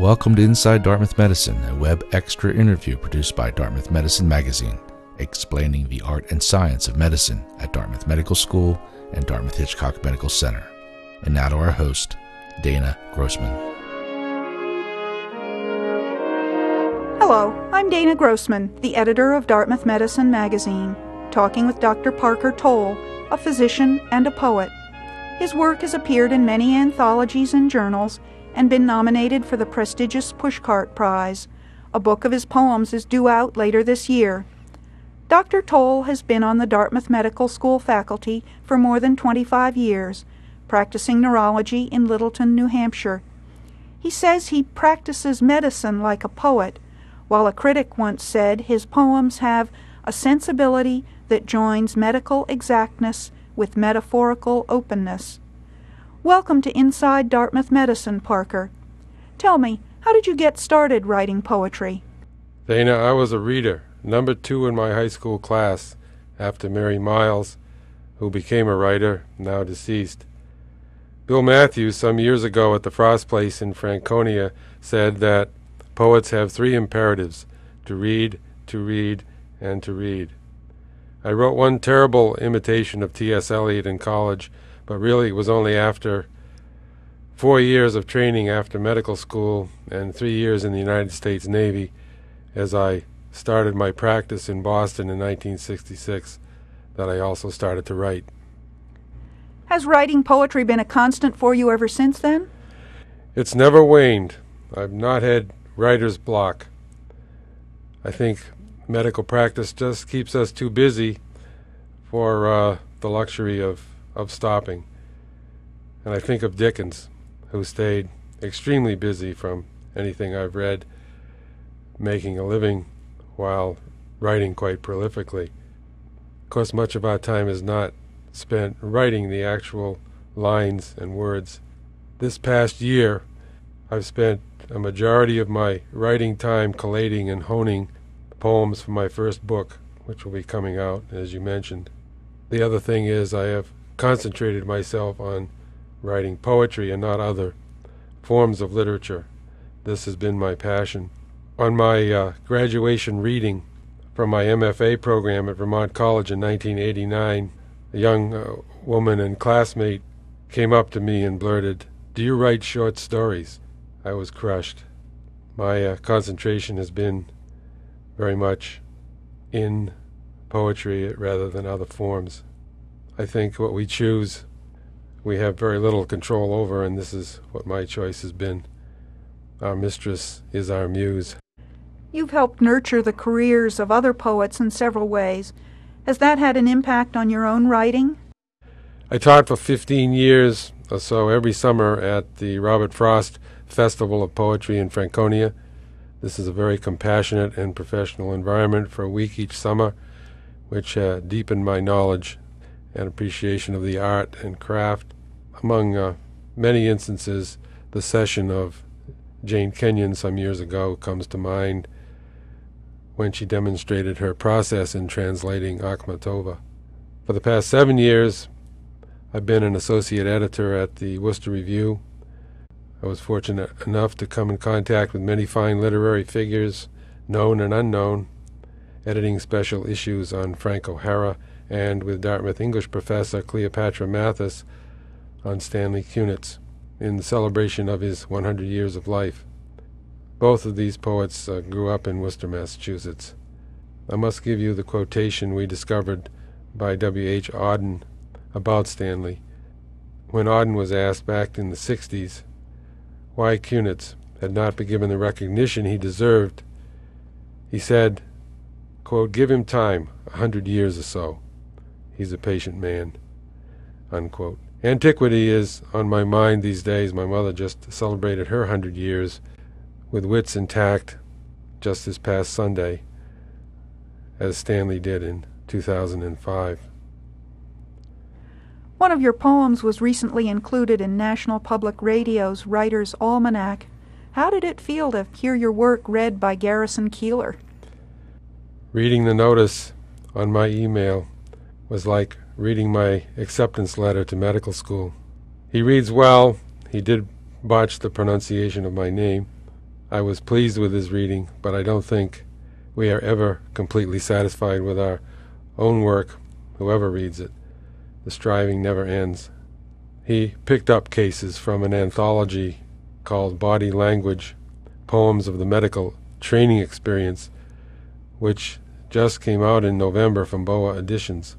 Welcome to Inside Dartmouth Medicine, a web extra interview produced by Dartmouth Medicine Magazine, explaining the art and science of medicine at Dartmouth Medical School and Dartmouth Hitchcock Medical Center. And now to our host, Dana Grossman. Hello, I'm Dana Grossman, the editor of Dartmouth Medicine Magazine, talking with Dr. Parker Towle, a physician and a poet. His work has appeared in many anthologies and journals and been nominated for the prestigious Pushcart Prize. A book of his poems is due out later this year. Dr. Towle has been on the Dartmouth Medical School faculty for more than 25 years, practicing neurology in Littleton, New Hampshire. He says he practices medicine like a poet, while a critic once said his poems have a sensibility that joins medical exactness with metaphorical openness. Welcome to Inside Dartmouth Medicine, Parker. Tell me, how did you get started writing poetry? Dana, I was a reader, number two in my high school class, after Mary Miles, who became a writer, now deceased. Bill Matthews, some years ago at the Frost Place in Franconia, said that poets have three imperatives to read, to read, and to read. I wrote one terrible imitation of T.S. Eliot in college but really it was only after four years of training after medical school and three years in the United States Navy as I started my practice in Boston in 1966 that I also started to write. Has writing poetry been a constant for you ever since then? It's never waned. I've not had writer's block. I think medical practice just keeps us too busy for uh, the luxury of of stopping. And I think of Dickens, who stayed extremely busy from anything I've read, making a living while writing quite prolifically. Of course, much of our time is not spent writing the actual lines and words. This past year, I've spent a majority of my writing time collating and honing poems for my first book, which will be coming out, as you mentioned. The other thing is, I have concentrated myself on writing poetry and not other forms of literature. This has been my passion. On my uh, graduation reading from my MFA program at Vermont College in 1989, a young uh, woman and classmate came up to me and blurted, Do you write short stories? I was crushed. My uh, concentration has been very much in poetry rather than other forms. I think what we choose, we have very little control over, and this is what my choice has been. Our mistress is our muse. You've helped nurture the careers of other poets in several ways. Has that had an impact on your own writing? I taught for 15 years or so every summer at the Robert Frost Festival of Poetry in Franconia. This is a very compassionate and professional environment for a week each summer, which uh, deepened my knowledge and appreciation of the art and craft. Among uh, many instances, the session of Jane Kenyon some years ago comes to mind when she demonstrated her process in translating Akhmatova. For the past seven years, I've been an associate editor at the Worcester Review. I was fortunate enough to come in contact with many fine literary figures, known and unknown, editing special issues on Frank O'Hara and with Dartmouth English professor Cleopatra Mathis on Stanley Kunitz in celebration of his 100 years of life. Both of these poets uh, grew up in Worcester, Massachusetts. I must give you the quotation we discovered by W. H. Auden about Stanley. When Auden was asked back in the 60s why Kunitz had not been given the recognition he deserved, he said, quote, Give him time, a hundred years or so. He's a patient man. Unquote. Antiquity is on my mind these days. My mother just celebrated her hundred years with wits intact just this past Sunday, as Stanley did in 2005. One of your poems was recently included in National Public Radio's Writer's Almanac. How did it feel to hear your work read by Garrison Keillor? Reading the notice on my email was like reading my acceptance letter to medical school. He reads well. He did botch the pronunciation of my name. I was pleased with his reading, but I don't think we are ever completely satisfied with our own work, whoever reads it. The striving never ends. He picked up cases from an anthology called Body Language Poems of the Medical Training Experience, which just came out in November from Boa Editions.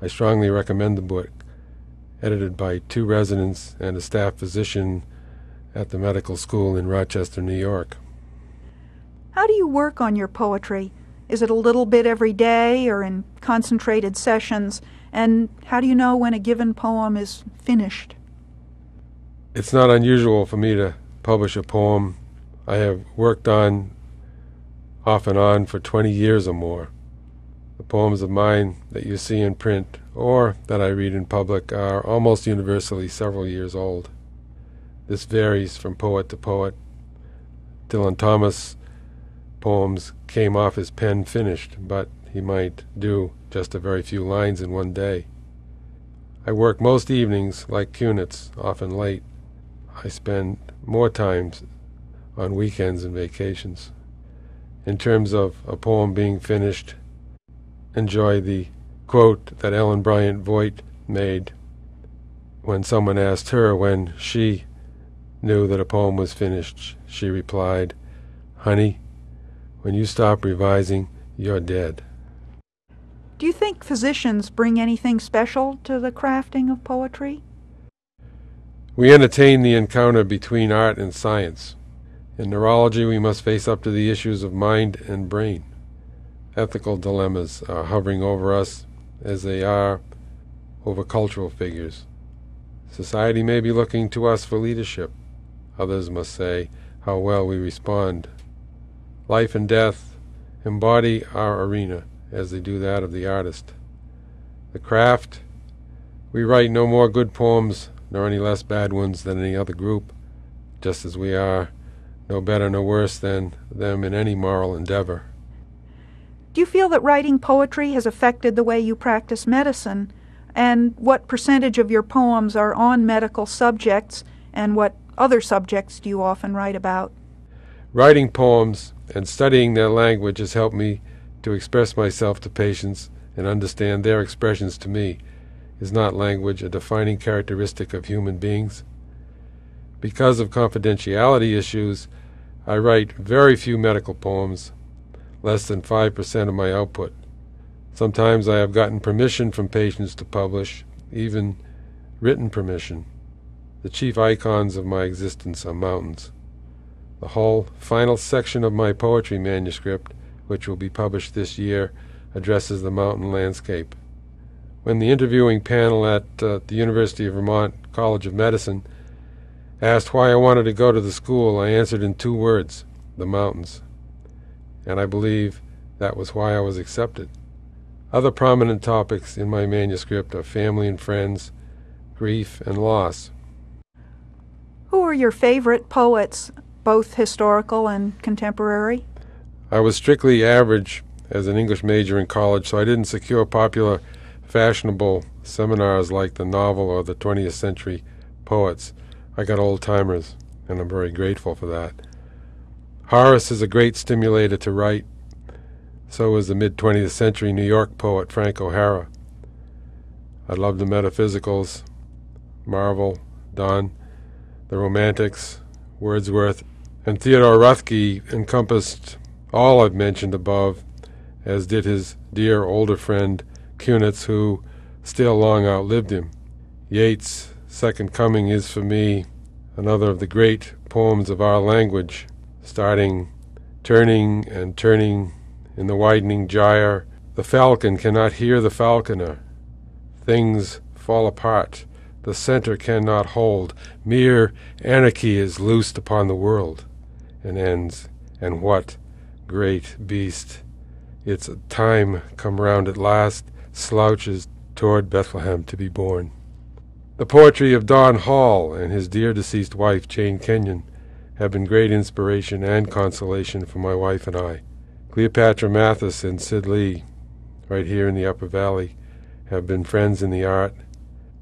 I strongly recommend the book, edited by two residents and a staff physician at the medical school in Rochester, New York. How do you work on your poetry? Is it a little bit every day or in concentrated sessions? And how do you know when a given poem is finished? It's not unusual for me to publish a poem I have worked on off and on for 20 years or more. Poems of mine that you see in print or that I read in public are almost universally several years old. This varies from poet to poet. Dylan Thomas' poems came off his pen finished, but he might do just a very few lines in one day. I work most evenings like Kunitz, often late. I spend more time on weekends and vacations. In terms of a poem being finished, enjoy the quote that Ellen Bryant Voigt made when someone asked her when she knew that a poem was finished. She replied, Honey, when you stop revising, you're dead. Do you think physicians bring anything special to the crafting of poetry? We entertain the encounter between art and science. In neurology, we must face up to the issues of mind and brain. Ethical dilemmas are hovering over us as they are over cultural figures. Society may be looking to us for leadership. Others must say how well we respond. Life and death embody our arena as they do that of the artist. The craft, we write no more good poems nor any less bad ones than any other group, just as we are no better nor worse than them in any moral endeavor. Do you feel that writing poetry has affected the way you practice medicine? And what percentage of your poems are on medical subjects, and what other subjects do you often write about? Writing poems and studying their language has helped me to express myself to patients and understand their expressions to me. Is not language a defining characteristic of human beings? Because of confidentiality issues, I write very few medical poems, less than 5% of my output. Sometimes I have gotten permission from patients to publish, even written permission. The chief icons of my existence are mountains. The whole final section of my poetry manuscript, which will be published this year, addresses the mountain landscape. When the interviewing panel at uh, the University of Vermont College of Medicine asked why I wanted to go to the school, I answered in two words the mountains. And I believe that was why I was accepted. Other prominent topics in my manuscript are family and friends, grief, and loss. Who are your favorite poets both historical and contemporary? I was strictly average as an English major in college, so I didn't secure popular, fashionable seminars like the novel or the 20th century poets. I got old timers, and I'm very grateful for that. Horace is a great stimulator to write. So is the mid 20th century New York poet Frank O'Hara. I love the metaphysicals, Marvell, Donne, the Romantics, Wordsworth, and Theodore Roethke encompassed all I've mentioned above, as did his dear older friend Kunitz, who still long outlived him. Yeats' Second Coming is for me another of the great poems of our language, starting turning and turning in the widening gyre. The falcon cannot hear the falconer. Things fall apart. The center cannot hold. Mere anarchy is loosed upon the world and ends. And what, great beast, its time come round at last, slouches toward Bethlehem to be born. The poetry of Don Hall and his dear deceased wife, Jane Kenyon, have been great inspiration and consolation for my wife and I. Cleopatra Mathis and Sid Lee, right here in the Upper Valley, have been friends in the art.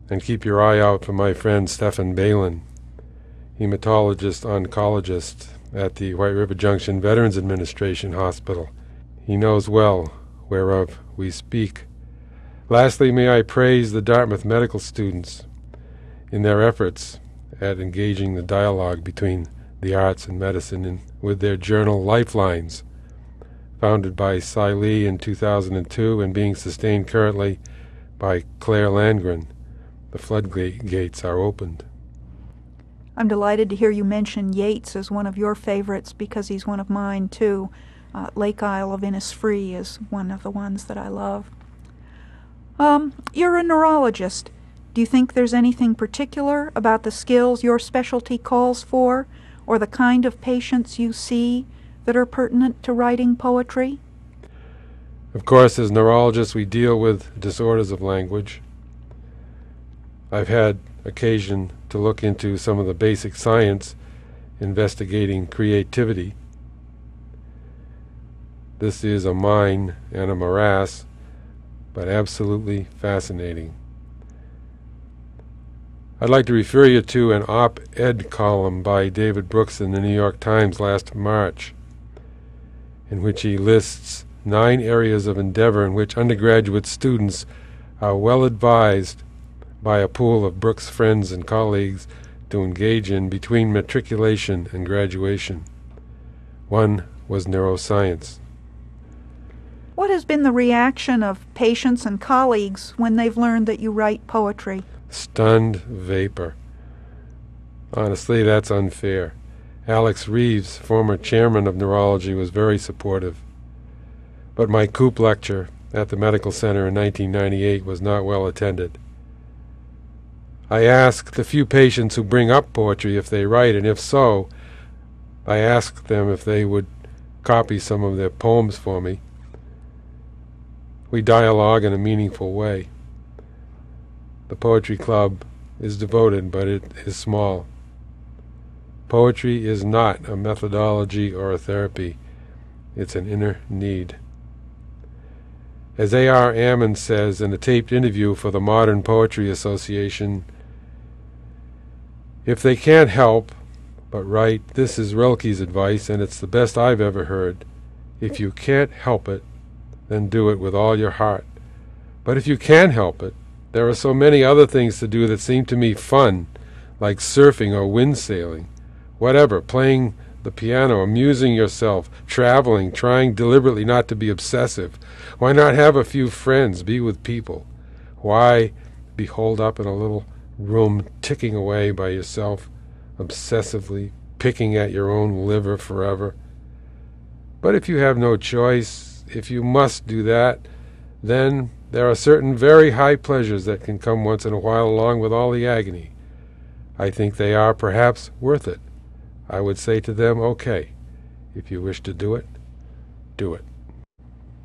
And keep your eye out for my friend Stefan Balin, hematologist oncologist at the White River Junction Veterans Administration Hospital. He knows well whereof we speak. Lastly, may I praise the Dartmouth medical students in their efforts at engaging the dialogue between the arts and medicine and with their journal Lifelines, founded by Cy Lee in 2002 and being sustained currently by Claire Landgren. The floodgates are opened. I'm delighted to hear you mention Yeats as one of your favorites because he's one of mine too. Uh, Lake Isle of Innisfree is one of the ones that I love. Um, you're a neurologist. Do you think there's anything particular about the skills your specialty calls for, or the kind of patients you see that are pertinent to writing poetry? Of course, as neurologists, we deal with disorders of language. I've had occasion to look into some of the basic science investigating creativity. This is a mine and a morass, but absolutely fascinating. I'd like to refer you to an op-ed column by David Brooks in the New York Times last March, in which he lists nine areas of endeavor in which undergraduate students are well advised by a pool of Brooks friends and colleagues to engage in between matriculation and graduation. One was neuroscience. What has been the reaction of patients and colleagues when they've learned that you write poetry? Stunned vapor. Honestly, that's unfair. Alex Reeves, former chairman of neurology, was very supportive. But my COOP lecture at the medical center in 1998 was not well attended. I ask the few patients who bring up poetry if they write, and if so, I ask them if they would copy some of their poems for me. We dialogue in a meaningful way. The Poetry Club is devoted, but it is small. Poetry is not a methodology or a therapy. It's an inner need. As A.R. Ammons says in a taped interview for the Modern Poetry Association, if they can't help but write, this is Rilke's advice, and it's the best I've ever heard. If you can't help it, then do it with all your heart. But if you can help it, there are so many other things to do that seem to me fun, like surfing or windsailing, whatever, playing the piano, amusing yourself, traveling, trying deliberately not to be obsessive. Why not have a few friends, be with people? Why be holed up in a little room ticking away by yourself, obsessively picking at your own liver forever? But if you have no choice, if you must do that, then there are certain very high pleasures that can come once in a while along with all the agony. I think they are perhaps worth it. I would say to them, okay, if you wish to do it, do it.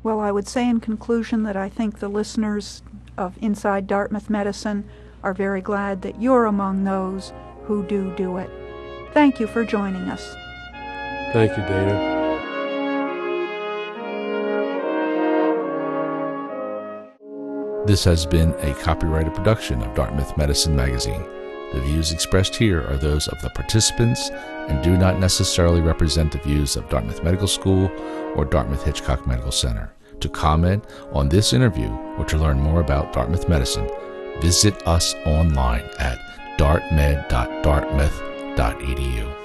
Well, I would say in conclusion that I think the listeners of Inside Dartmouth Medicine are very glad that you're among those who do do it. Thank you for joining us. Thank you, Dana. This has been a copyrighted production of Dartmouth Medicine Magazine. The views expressed here are those of the participants and do not necessarily represent the views of Dartmouth Medical School or Dartmouth Hitchcock Medical Center. To comment on this interview or to learn more about Dartmouth Medicine, visit us online at dartmed.dartmouth.edu.